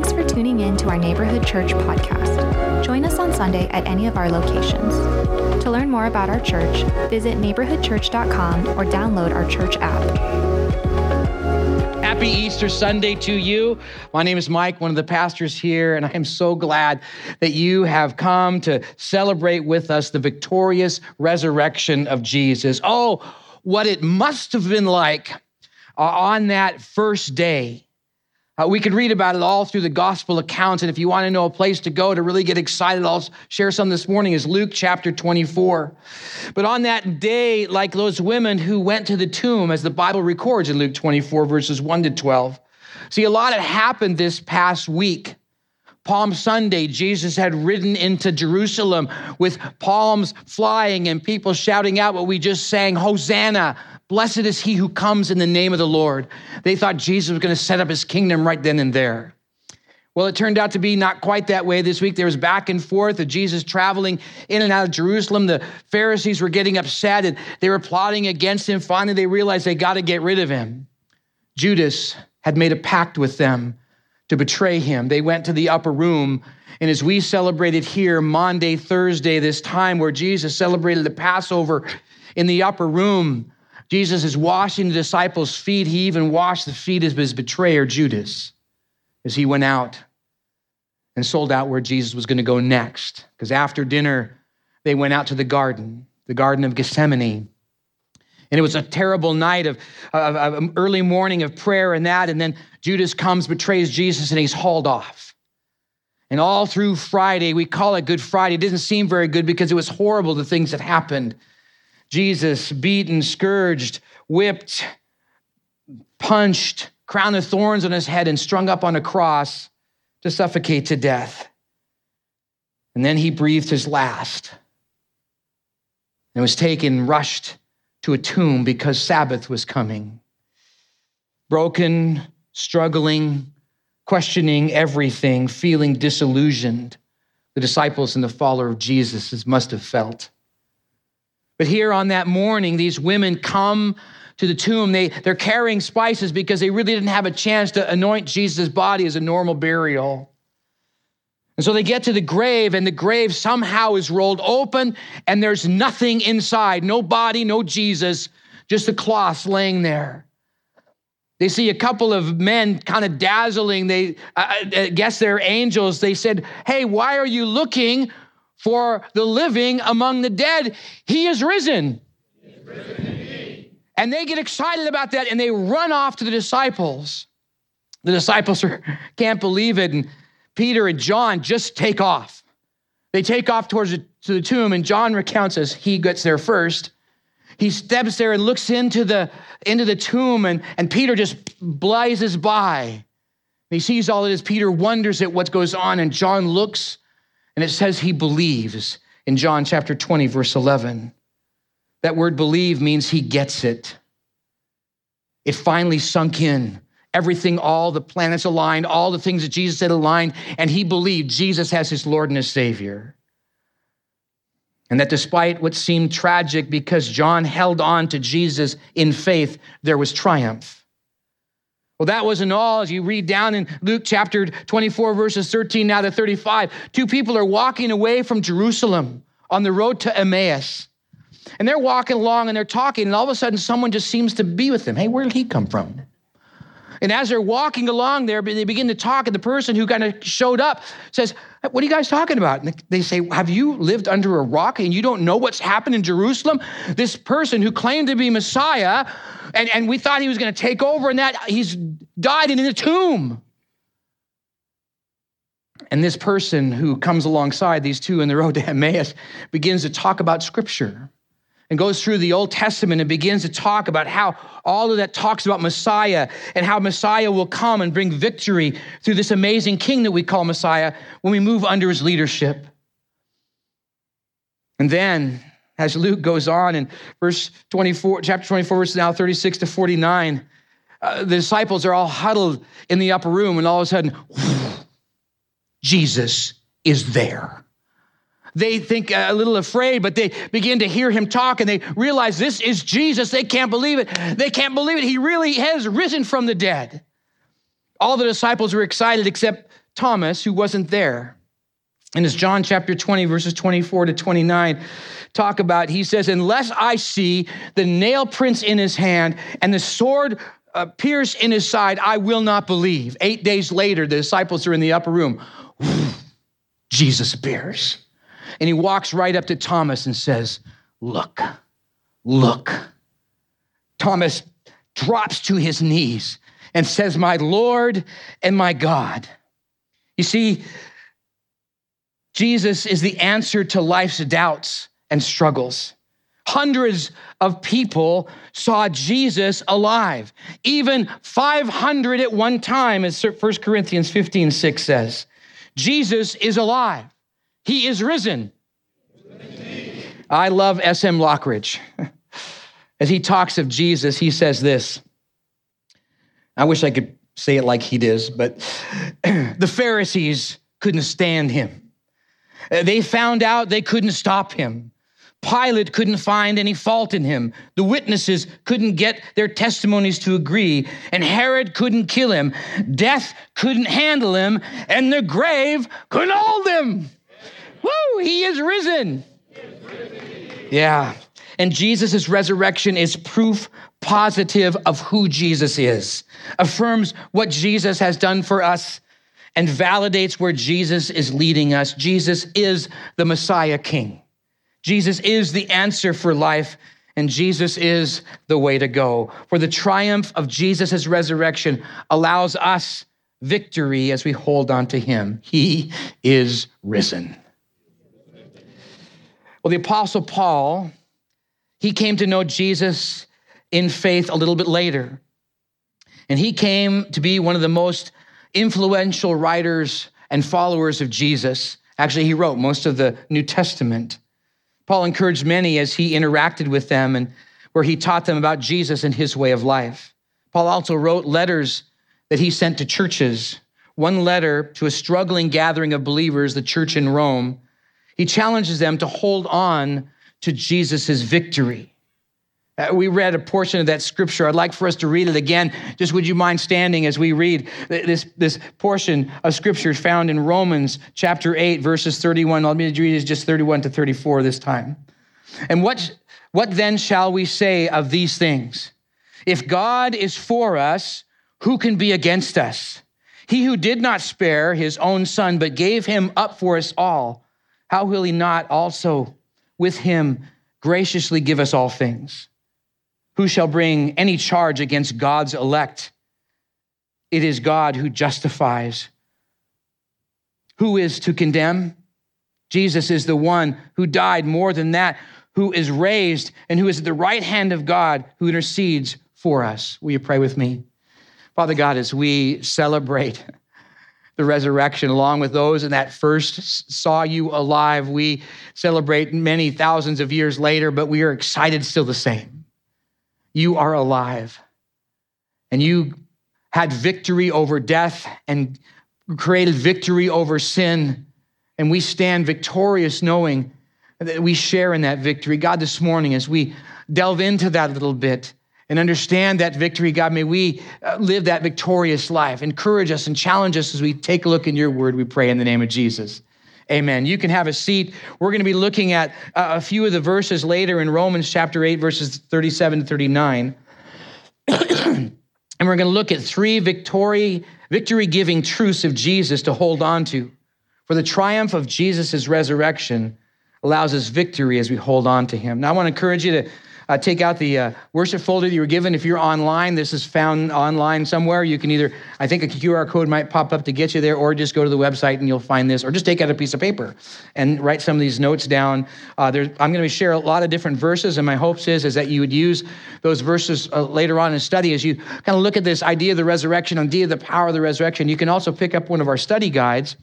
Thanks for tuning in to our Neighborhood Church podcast. Join us on Sunday at any of our locations. To learn more about our church, visit neighborhoodchurch.com or download our church app. Happy Easter Sunday to you. My name is Mike, one of the pastors here, and I am so glad that you have come to celebrate with us the victorious resurrection of Jesus. Oh, what it must have been like uh, on that first day uh, we could read about it all through the gospel accounts. And if you want to know a place to go to really get excited, I'll share some this morning, is Luke chapter 24. But on that day, like those women who went to the tomb, as the Bible records in Luke 24, verses 1 to 12. See, a lot had happened this past week. Palm Sunday, Jesus had ridden into Jerusalem with palms flying and people shouting out what we just sang Hosanna, Blessed is he who comes in the name of the Lord. They thought Jesus was going to set up his kingdom right then and there. Well, it turned out to be not quite that way this week. There was back and forth of Jesus traveling in and out of Jerusalem. The Pharisees were getting upset and they were plotting against him. Finally, they realized they got to get rid of him. Judas had made a pact with them to betray him. They went to the upper room. And as we celebrated here, Maundy, Thursday, this time where Jesus celebrated the Passover in the upper room, Jesus is washing the disciples' feet. He even washed the feet of his betrayer, Judas, as he went out and sold out where Jesus was going to go next. Because after dinner, they went out to the garden, the Garden of Gethsemane. And it was a terrible night of, of, of, um, early morning of prayer and that. And then Judas comes, betrays Jesus, and he's hauled off. And all through Friday, we call it Good Friday. It didn't seem very good because it was horrible, the things that happened. Jesus beaten, scourged, whipped, punched, crown of thorns on his head, and strung up on a cross to suffocate to death. And then he breathed his last and was taken, rushed to a tomb because Sabbath was coming. Broken, struggling, questioning everything, feeling disillusioned, the disciples and the follower of Jesus must have felt. But here on that morning, these women come to the tomb. They, they're carrying spices because they really didn't have a chance to anoint Jesus' body as a normal burial. And so they get to the grave, and the grave somehow is rolled open, and there's nothing inside no body, no Jesus, just the cloth laying there. They see a couple of men kind of dazzling. They I guess they're angels. They said, Hey, why are you looking for the living among the dead. He is risen. and they get excited about that and they run off to the disciples. The disciples are, can't believe it. And Peter and John just take off. They take off towards the, to the tomb, and John recounts as he gets there first. He steps there and looks into the, into the tomb, and, and Peter just blazes by. He sees all of this. Peter wonders at what goes on, and John looks and it says he believes in John chapter 20, verse 11. That word believe means he gets it. It finally sunk in. Everything, all the planets aligned, all the things that Jesus said aligned, and he believed Jesus has his Lord and his Savior. And that despite what seemed tragic, because John held on to Jesus in faith, there was triumph. Well, that wasn't all. As you read down in Luke chapter 24, verses 13 now to 35, two people are walking away from Jerusalem on the road to Emmaus. And they're walking along and they're talking, and all of a sudden someone just seems to be with them. Hey, where did he come from? And as they're walking along there, they begin to talk, and the person who kind of showed up says, What are you guys talking about? And they say, Have you lived under a rock and you don't know what's happened in Jerusalem? This person who claimed to be Messiah and, and we thought he was going to take over and that he's died in a tomb. And this person who comes alongside these two in the road to Emmaus begins to talk about scripture and goes through the Old Testament and begins to talk about how all of that talks about Messiah and how Messiah will come and bring victory through this amazing king that we call Messiah when we move under his leadership. And then as Luke goes on in verse 24, chapter 24, verses now 36 to 49, uh, the disciples are all huddled in the upper room, and all of a sudden, Jesus is there. They think a little afraid, but they begin to hear him talk and they realize this is Jesus. They can't believe it. They can't believe it. He really has risen from the dead. All the disciples were excited except Thomas, who wasn't there. And as John chapter 20, verses 24 to 29 talk about, he says, Unless I see the nail prints in his hand and the sword uh, pierce in his side, I will not believe. Eight days later, the disciples are in the upper room. Jesus appears. And he walks right up to Thomas and says, Look, look. Thomas drops to his knees and says, My Lord and my God. You see, Jesus is the answer to life's doubts and struggles. Hundreds of people saw Jesus alive, even 500 at one time, as 1 Corinthians 15 6 says. Jesus is alive, he is risen. I love S.M. Lockridge. As he talks of Jesus, he says this. I wish I could say it like he does, but the Pharisees couldn't stand him. They found out they couldn't stop him. Pilate couldn't find any fault in him. The witnesses couldn't get their testimonies to agree, and Herod couldn't kill him. Death couldn't handle him, and the grave couldn't hold him. Woo, he is risen. Yeah. And Jesus' resurrection is proof positive of who Jesus is, affirms what Jesus has done for us, and validates where Jesus is leading us. Jesus is the Messiah King. Jesus is the answer for life, and Jesus is the way to go. For the triumph of Jesus' resurrection allows us victory as we hold on to him. He is risen. Well, the Apostle Paul, he came to know Jesus in faith a little bit later. And he came to be one of the most influential writers and followers of Jesus. Actually, he wrote most of the New Testament. Paul encouraged many as he interacted with them and where he taught them about Jesus and his way of life. Paul also wrote letters that he sent to churches. One letter to a struggling gathering of believers, the church in Rome, he challenges them to hold on to Jesus' victory. Uh, we read a portion of that scripture. I'd like for us to read it again. Just would you mind standing as we read this, this portion of scripture found in Romans chapter 8, verses 31. Let me read it just 31 to 34 this time. And what, what then shall we say of these things? If God is for us, who can be against us? He who did not spare his own son, but gave him up for us all how will he not also with him graciously give us all things? Who shall bring any charge against God's elect? It is God who justifies. Who is to condemn? Jesus is the one who died more than that, who is raised and who is at the right hand of God, who intercedes for us. Will you pray with me? Father God, as we celebrate the resurrection, along with those in that first saw you alive. We celebrate many thousands of years later, but we are excited still the same. You are alive, and you had victory over death and created victory over sin. And we stand victorious knowing that we share in that victory. God, this morning, as we delve into that a little bit, and understand that victory, God. May we uh, live that victorious life. Encourage us and challenge us as we take a look in your word, we pray in the name of Jesus. Amen. You can have a seat. We're going to be looking at uh, a few of the verses later in Romans chapter 8, verses 37 to 39. and we're going to look at three victory, victory giving truths of Jesus to hold on to. For the triumph of Jesus' resurrection allows us victory as we hold on to him. Now, I want to encourage you to uh, take out the uh, worship folder that you were given. If you're online, this is found online somewhere. You can either, I think a QR code might pop up to get you there, or just go to the website and you'll find this, or just take out a piece of paper and write some of these notes down. Uh, I'm going to share a lot of different verses, and my hopes is, is that you would use those verses uh, later on in study as you kind of look at this idea of the resurrection, idea of the power of the resurrection. You can also pick up one of our study guides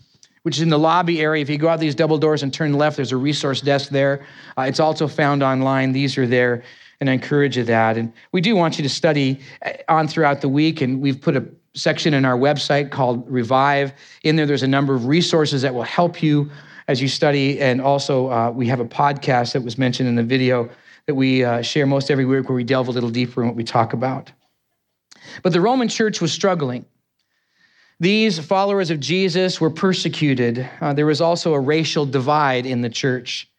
which is in the lobby area. If you go out these double doors and turn left, there's a resource desk there. Uh, it's also found online. These are there, and I encourage you that. And we do want you to study uh, on throughout the week, and we've put a section in our website called Revive. In there, there's a number of resources that will help you as you study. And also, uh, we have a podcast that was mentioned in the video that we uh, share most every week where we delve a little deeper in what we talk about. But the Roman church was struggling. These followers of Jesus were persecuted. Uh, there was also a racial divide in the church.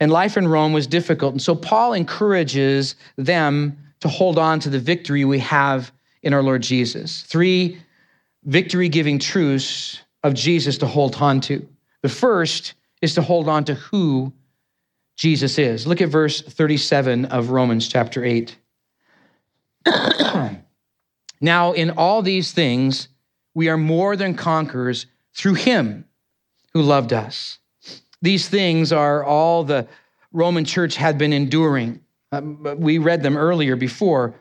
And life in Rome was difficult. And so Paul encourages them to hold on to the victory we have in our Lord Jesus. Three victory giving truths of Jesus to hold on to. The first is to hold on to who Jesus is. Look at verse 37 of Romans chapter 8. now, in all these things, we are more than conquerors through him who loved us. These things are all the Roman church had been enduring. Um, we read them earlier before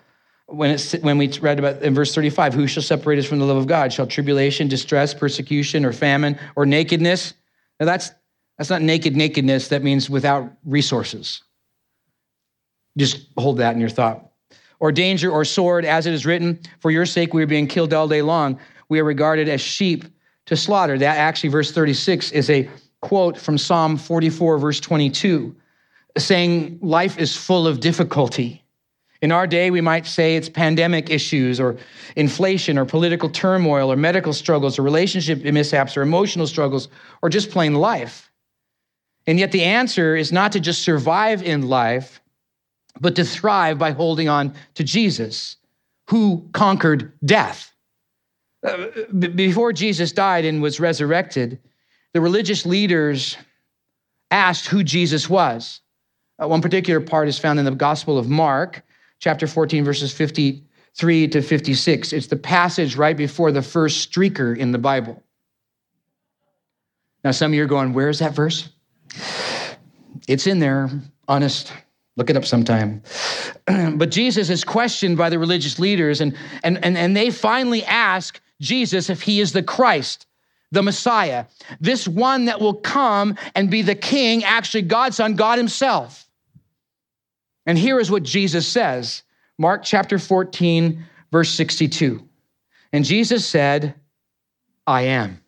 when, it's, when we read about in verse 35 who shall separate us from the love of God? Shall tribulation, distress, persecution, or famine, or nakedness? Now, that's, that's not naked nakedness, that means without resources. Just hold that in your thought. Or danger or sword, as it is written, for your sake we are being killed all day long. We are regarded as sheep to slaughter. That actually, verse 36 is a quote from Psalm 44, verse 22, saying, Life is full of difficulty. In our day, we might say it's pandemic issues or inflation or political turmoil or medical struggles or relationship mishaps or emotional struggles or just plain life. And yet, the answer is not to just survive in life, but to thrive by holding on to Jesus, who conquered death. Uh, before Jesus died and was resurrected, the religious leaders asked who Jesus was. Uh, one particular part is found in the Gospel of Mark chapter 14, verses 53 to 56. It's the passage right before the first streaker in the Bible. Now, some of you are going, Where is that verse? It's in there, honest. Look it up sometime. but Jesus is questioned by the religious leaders, and, and, and, and they finally ask Jesus if he is the Christ, the Messiah, this one that will come and be the king, actually God's son, God himself. And here is what Jesus says Mark chapter 14, verse 62. And Jesus said, I am.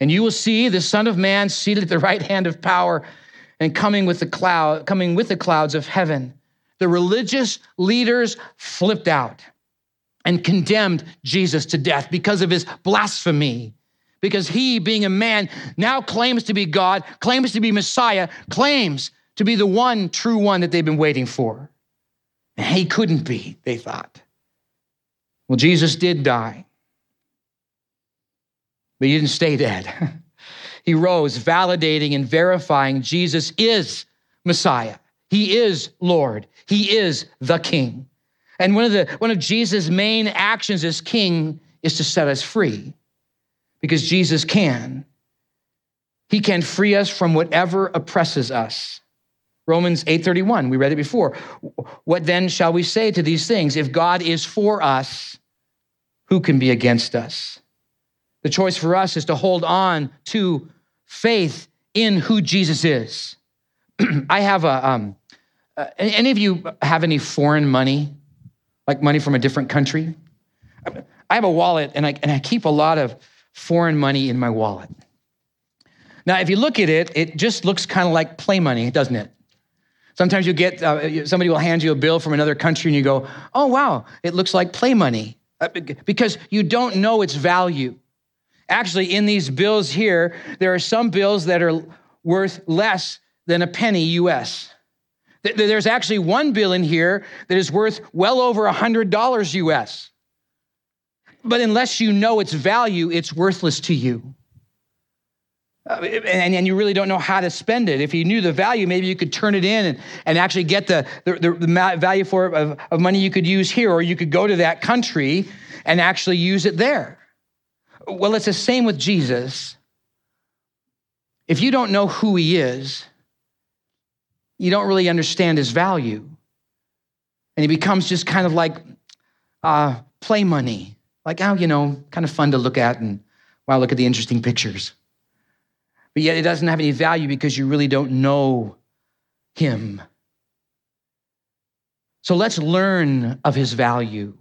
And you will see the Son of Man seated at the right hand of power and coming with the cloud, coming with the clouds of heaven. The religious leaders flipped out and condemned Jesus to death because of his blasphemy. Because he, being a man, now claims to be God, claims to be Messiah, claims to be the one true one that they've been waiting for. And he couldn't be, they thought. Well, Jesus did die, but he didn't stay dead. he rose, validating and verifying Jesus is Messiah. He is Lord. He is the King. And one of the one of Jesus' main actions as king is to set us free. Because Jesus can. He can free us from whatever oppresses us. Romans 8:31, we read it before. What then shall we say to these things? If God is for us, who can be against us? The choice for us is to hold on to faith in who Jesus is. I have a, um, uh, any of you have any foreign money, like money from a different country? I have a wallet and I, and I keep a lot of foreign money in my wallet. Now, if you look at it, it just looks kind of like play money, doesn't it? Sometimes you get, uh, somebody will hand you a bill from another country and you go, oh, wow, it looks like play money uh, because you don't know its value. Actually, in these bills here, there are some bills that are worth less than a penny US. There's actually one bill in here that is worth well over $100 US. But unless you know its value, it's worthless to you. Uh, and, and, you really don't know how to spend it. If you knew the value, maybe you could turn it in and, and actually get the, the, the value for of, of money you could use here, or you could go to that country and actually use it there. Well, it's the same with Jesus. If you don't know who he is, you don't really understand his value. And he becomes just kind of like uh, play money, like, oh, you know, kind of fun to look at and wow, look at the interesting pictures but yet it doesn't have any value because you really don't know him. So let's learn of his value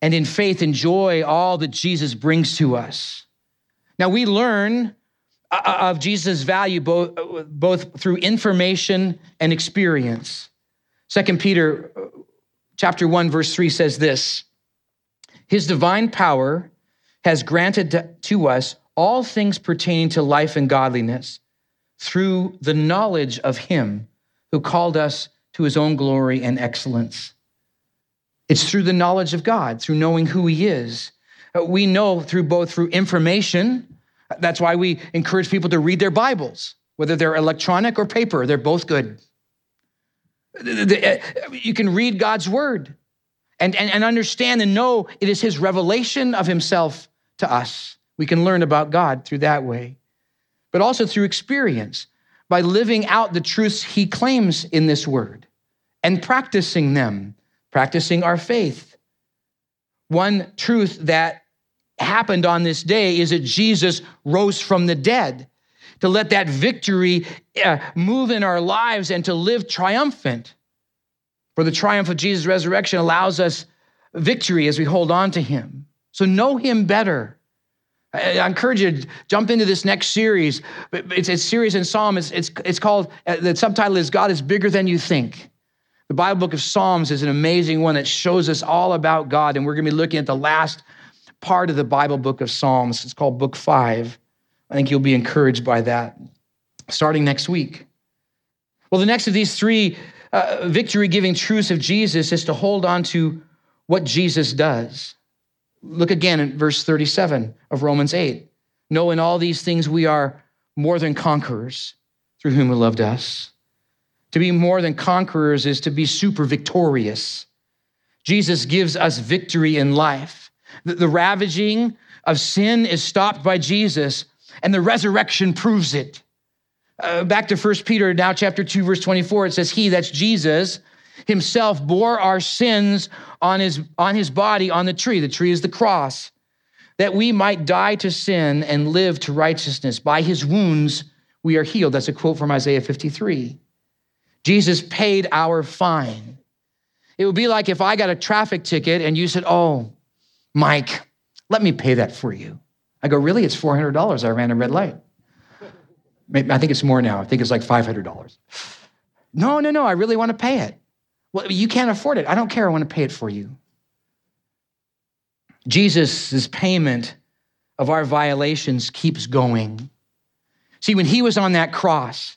and in faith enjoy all that Jesus brings to us. Now we learn of Jesus' value both, both through information and experience. Second Peter uh, chapter 1 verse 3 says this. His divine power has granted to us all things pertaining to life and godliness through the knowledge of Him who called us to His own glory and excellence. It's through the knowledge of God, through knowing who He is. Uh, we know through both through information. That's why we encourage people to read their Bibles, whether they're electronic or paper, they're both good. Uh, you can read God's word and, and, and understand and know it is his revelation of himself to us. We can learn about God through that way, but also through experience by living out the truths he claims in this word and practicing them, practicing our faith. One truth that happened on this day is that Jesus rose from the dead to let that victory uh, move in our lives and to live triumphant. For the triumph of Jesus' resurrection allows us victory as we hold on to him. So know him better. I encourage you to jump into this next series. It's a series in Psalm. It's, it's, it's called, uh, the subtitle is God is Bigger Than You Think. The Bible book of Psalms is an amazing one that shows us all about God. And we're going to be looking at the last part of the Bible book of Psalms. It's called Book Five. I think you'll be encouraged by that starting next week. Well, the next of these three uh, victory giving truths of Jesus is to hold on to what Jesus does. Look again at verse 37 of Romans 8. No, in all these things we are more than conquerors through whom who loved us. To be more than conquerors is to be super victorious. Jesus gives us victory in life. The, the ravaging of sin is stopped by Jesus, and the resurrection proves it. Uh, back to 1 Peter, now chapter 2, verse 24, it says, He, that's Jesus, himself bore our sins on his, on his body on the tree. The tree is the cross, that we might die to sin and live to righteousness. By his wounds, we are healed. That's a quote from Isaiah 53. Jesus paid our fine. It would be like if I got a traffic ticket and you said, Oh, Mike, let me pay that for you. I go, Really? It's $400. I ran a red light. I think it's more now. I think it's like $500. No, no, no. I really want to pay it. Well, you can't afford it. I don't care. I want to pay it for you. Jesus' payment of our violations keeps going. See, when he was on that cross,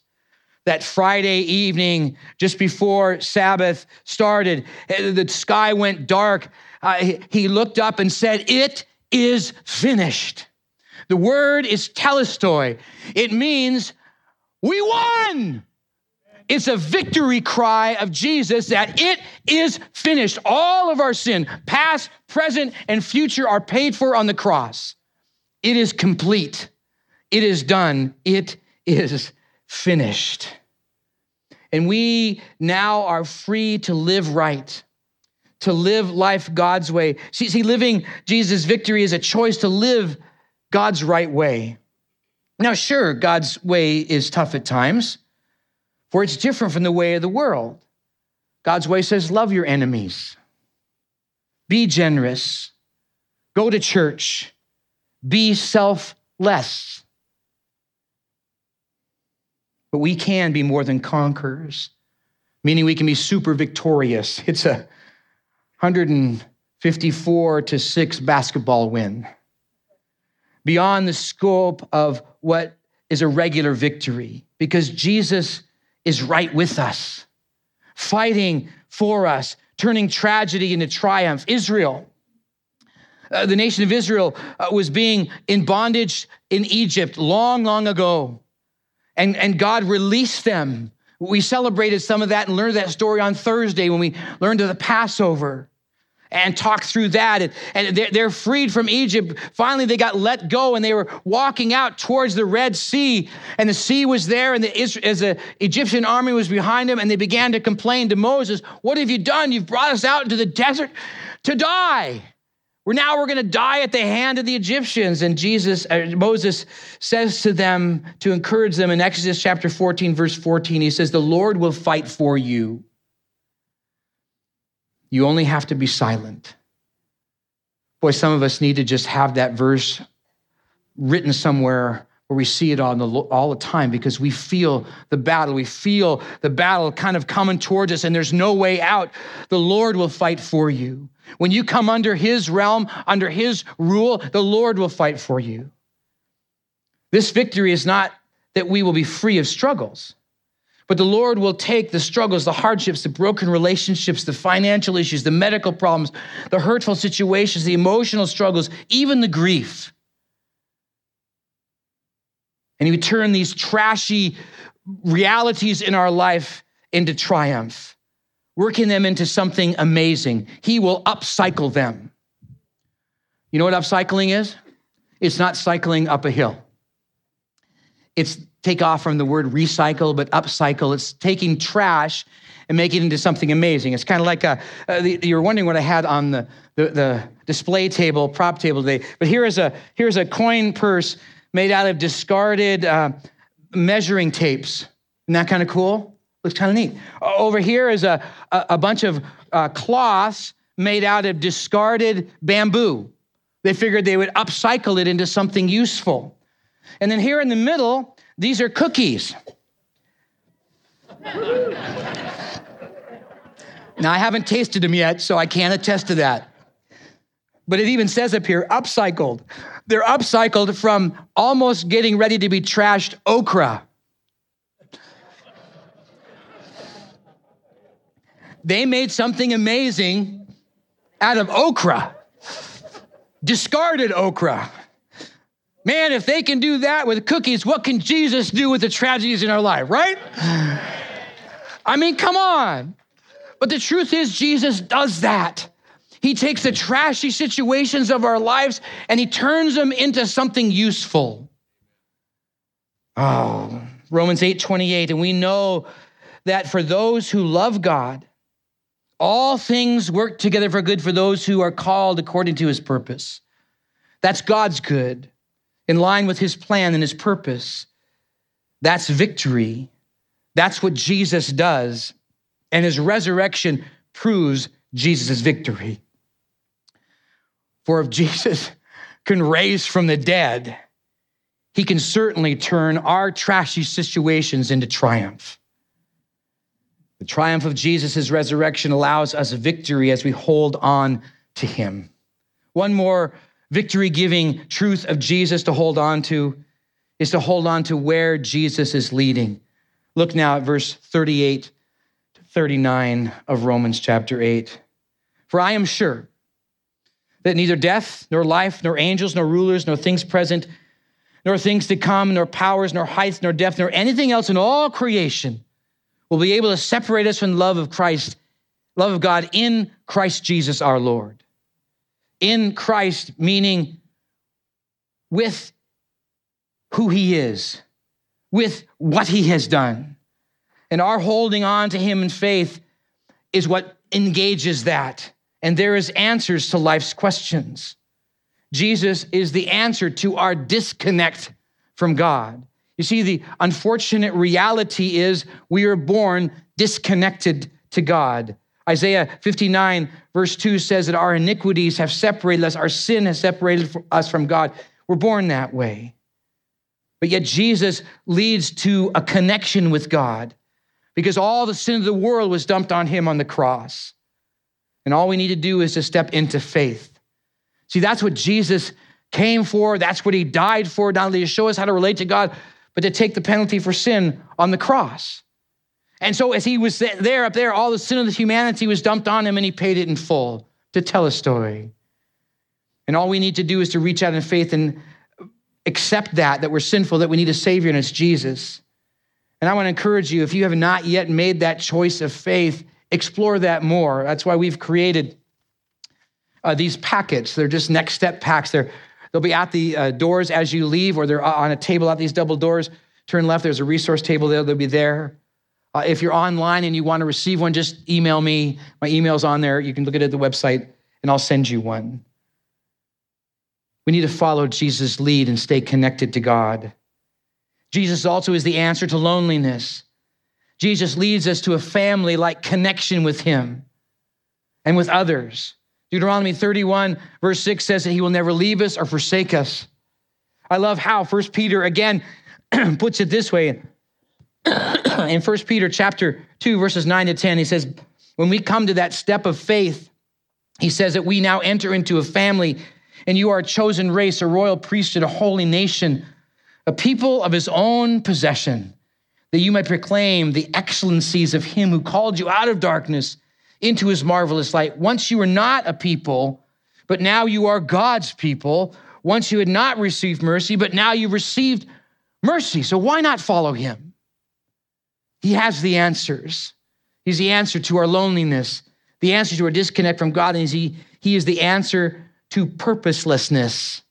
that Friday evening, just before Sabbath started, eh, the sky went dark. Uh, he looked up and said, It is finished. The word is tetelestai. It means we won. It's a victory cry of Jesus that it is finished. All of our sin, past, present, and future, are paid for on the cross. It is complete. It is done. It is finished. And we now are free to live right, to live life God's way. See, see living Jesus' victory is a choice to live God's right way. Now, sure, God's way is tough at times, for it's different from the way of the world. God's way says, love your enemies, be generous, go to church, be selfless. But we can be more than conquerors, meaning we can be super victorious. It's a 154 to 6 basketball win beyond the scope of what is a regular victory because Jesus is right with us, fighting for us, turning tragedy into triumph. Israel, uh, the nation of Israel uh, was being in bondage in Egypt long, long ago, and, and God released them. We celebrated some of that and learned that story on Thursday when we learned of the Passover and talk through that. And, and they're, they're freed from Egypt. Finally, they got let go and they were walking out towards the Red Sea. And the sea was there, and the, as the Egyptian army was behind them, and they began to complain to Moses, What have you done? You've brought us out into the desert to die. We're now we're going to die at the hand of the Egyptians. And Jesus, uh, Moses says to them to encourage them in Exodus chapter 14, verse 14, he says, The Lord will fight for you. You only have to be silent. Boy, some of us need to just have that verse written somewhere where we see it all the, all the time because we feel the battle. We feel the battle kind of coming towards us, and there's no way out. The Lord will fight for you. When you come under His realm, under His rule, the Lord will fight for you. This victory is not that we will be free of struggles. But the Lord will take the struggles, the hardships, the broken relationships, the financial issues, the medical problems, the hurtful situations, the emotional struggles, even the grief. And He would turn these trashy realities in our life into triumph, working them into something amazing. He will upcycle them. You know what upcycling is? It's not cycling up a hill. It's take off from the word recycle, but upcycle. It's taking trash and making it into something amazing. It's kind of like a, uh, the, you're wondering what I had on the, the, the, display table, prop table today. But here is a, here's a coin purse made out of discarded uh, measuring tapes. Isn't that kind of cool? Looks kind of neat. Over here is a, a, a bunch of uh, cloths made out of discarded bamboo. They figured they would upcycle it into something useful. And then here in the middle, these are cookies. now, I haven't tasted them yet, so I can't attest to that. But it even says up here upcycled. They're upcycled from almost getting ready to be trashed okra. They made something amazing out of okra, discarded okra. Man, if they can do that with cookies, what can Jesus do with the tragedies in our life, right? I mean, come on. But the truth is, Jesus does that. He takes the trashy situations of our lives and he turns them into something useful. Oh, Romans 8 28. And we know that for those who love God, all things work together for good for those who are called according to his purpose. That's God's good in line with his plan and his purpose. That's victory. That's what Jesus does. And his resurrection proves Jesus' victory. For if Jesus can raise from the dead, he can certainly turn our trashy situations into triumph. The triumph of Jesus' resurrection allows us victory as we hold on to him. One more victory giving truth of Jesus to hold on to is to hold on to where Jesus is leading. Look now at verse 38 to 39 of Romans chapter 8. For I am sure that neither death, nor life, nor angels, nor rulers, nor things present, nor things to come, nor powers, nor heights, nor depth, nor anything else in all creation will be able to separate us from the love of Christ, love of God in Christ Jesus our Lord in Christ, meaning with who he is, with what he has done. And our holding on to him in faith is what engages that. And there is answers to life's questions. Jesus is the answer to our disconnect from God. You see, the unfortunate reality is we are born disconnected to God. Isaiah 59, verse 2 says that our iniquities have separated us, our sin has separated us from God. We're born that way. But yet Jesus leads to a connection with God because all the sin of the world was dumped on him on the cross. And all we need to do is to step into faith. See, that's what Jesus came for. That's what he died for, not only to show us how to relate to God, but to take the penalty for sin on the cross. And so, as he was there up there, all the sin of the humanity was dumped on him and he paid it in full tetelestai. And all we need to do is to reach out in faith and accept that, that we're sinful, that we need a Savior, and it's Jesus. And I want to encourage you, if you have not yet made that choice of faith, explore that more. That's why we've created uh, these packets. They're just next step packs. They're, they'll be at the uh, doors as you leave, or they're on a table at these double doors. Turn left, there's a resource table there, they'll be there. Uh, if you're online and you want to receive one, just email me. My email's on there. You can look at it at the website, and I'll send you one. We need to follow Jesus' lead and stay connected to God. Jesus also is the answer to loneliness. Jesus leads us to a family like connection with Him and with others. Deuteronomy 31, verse 6 says that He will never leave us or forsake us. I love how First Peter again puts it this way. In First Peter chapter 2, verses 9 to 10, he says, when we come to that step of faith, he says that we now enter into a family, and you are a chosen race, a royal priesthood, a holy nation, a people of his own possession, that you might proclaim the excellencies of him who called you out of darkness into his marvelous light. Once you were not a people, but now you are God's people. Once you had not received mercy, but now you received mercy. So why not follow him? He has the answers. He's the answer to our loneliness, the answer to our disconnect from God, and he, he is the answer to purposelessness.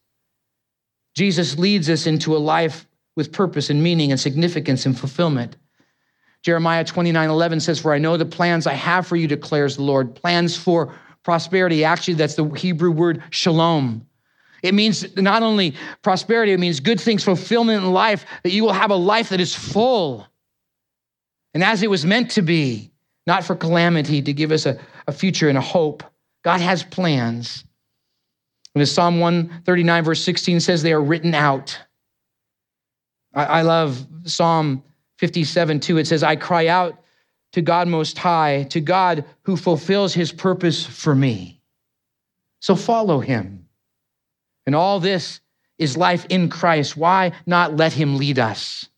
Jesus leads us into a life with purpose and meaning and significance and fulfillment. Jeremiah 29 11 says, For I know the plans I have for you, declares the Lord, plans for prosperity. Actually, that's the Hebrew word shalom. It means not only prosperity, it means good things, fulfillment in life, that you will have a life that is full and as it was meant to be, not for calamity, to give us a, a future and a hope. God has plans. And as Psalm 139, verse 16 says, they are written out. I, I love Psalm 57, 2. It says, I cry out to God Most High, to God who fulfills his purpose for me. So follow him. And all this is life in Christ. Why not let him lead us?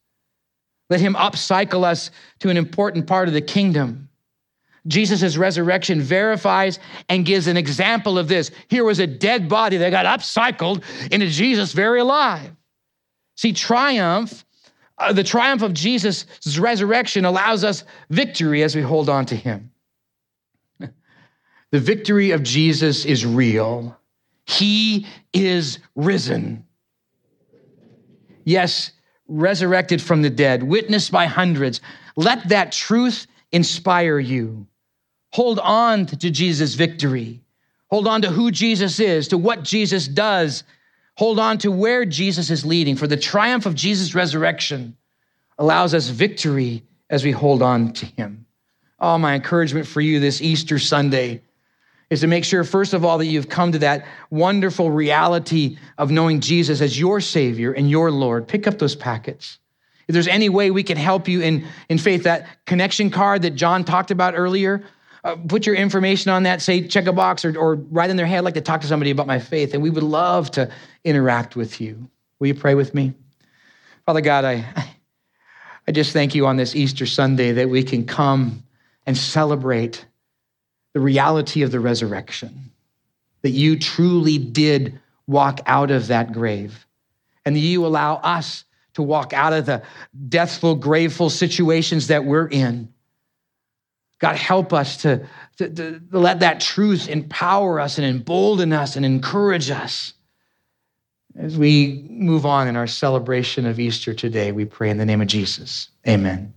Let him upcycle us to an important part of the kingdom. Jesus' resurrection verifies and gives an example of this. Here was a dead body that got upcycled into Jesus very alive. See, triumph, uh, the triumph of Jesus' resurrection allows us victory as we hold on to him. The victory of Jesus is real. He is risen. Yes, resurrected from the dead, witnessed by hundreds. Let that truth inspire you. Hold on to Jesus' victory. Hold on to who Jesus is, to what Jesus does. Hold on to where Jesus is leading, for the triumph of Jesus' resurrection allows us victory as we hold on to him. Oh, my encouragement for you this Easter Sunday is to make sure, first of all, that you've come to that wonderful reality of knowing Jesus as your Savior and your Lord. Pick up those packets. If there's any way we can help you in, in faith, that connection card that John talked about earlier, uh, put your information on that, say, check a box, or, or write in their head, I'd like to talk to somebody about my faith, and we would love to interact with you. Will you pray with me? Father God, I, I just thank you on this Easter Sunday that we can come and celebrate the reality of the resurrection, that you truly did walk out of that grave, and that you allow us to walk out of the deathful, graveful situations that we're in. God, help us to, to, to, let that truth empower us and embolden us and encourage us. As we move on in our celebration of Easter today, we pray in the name of Jesus. Amen.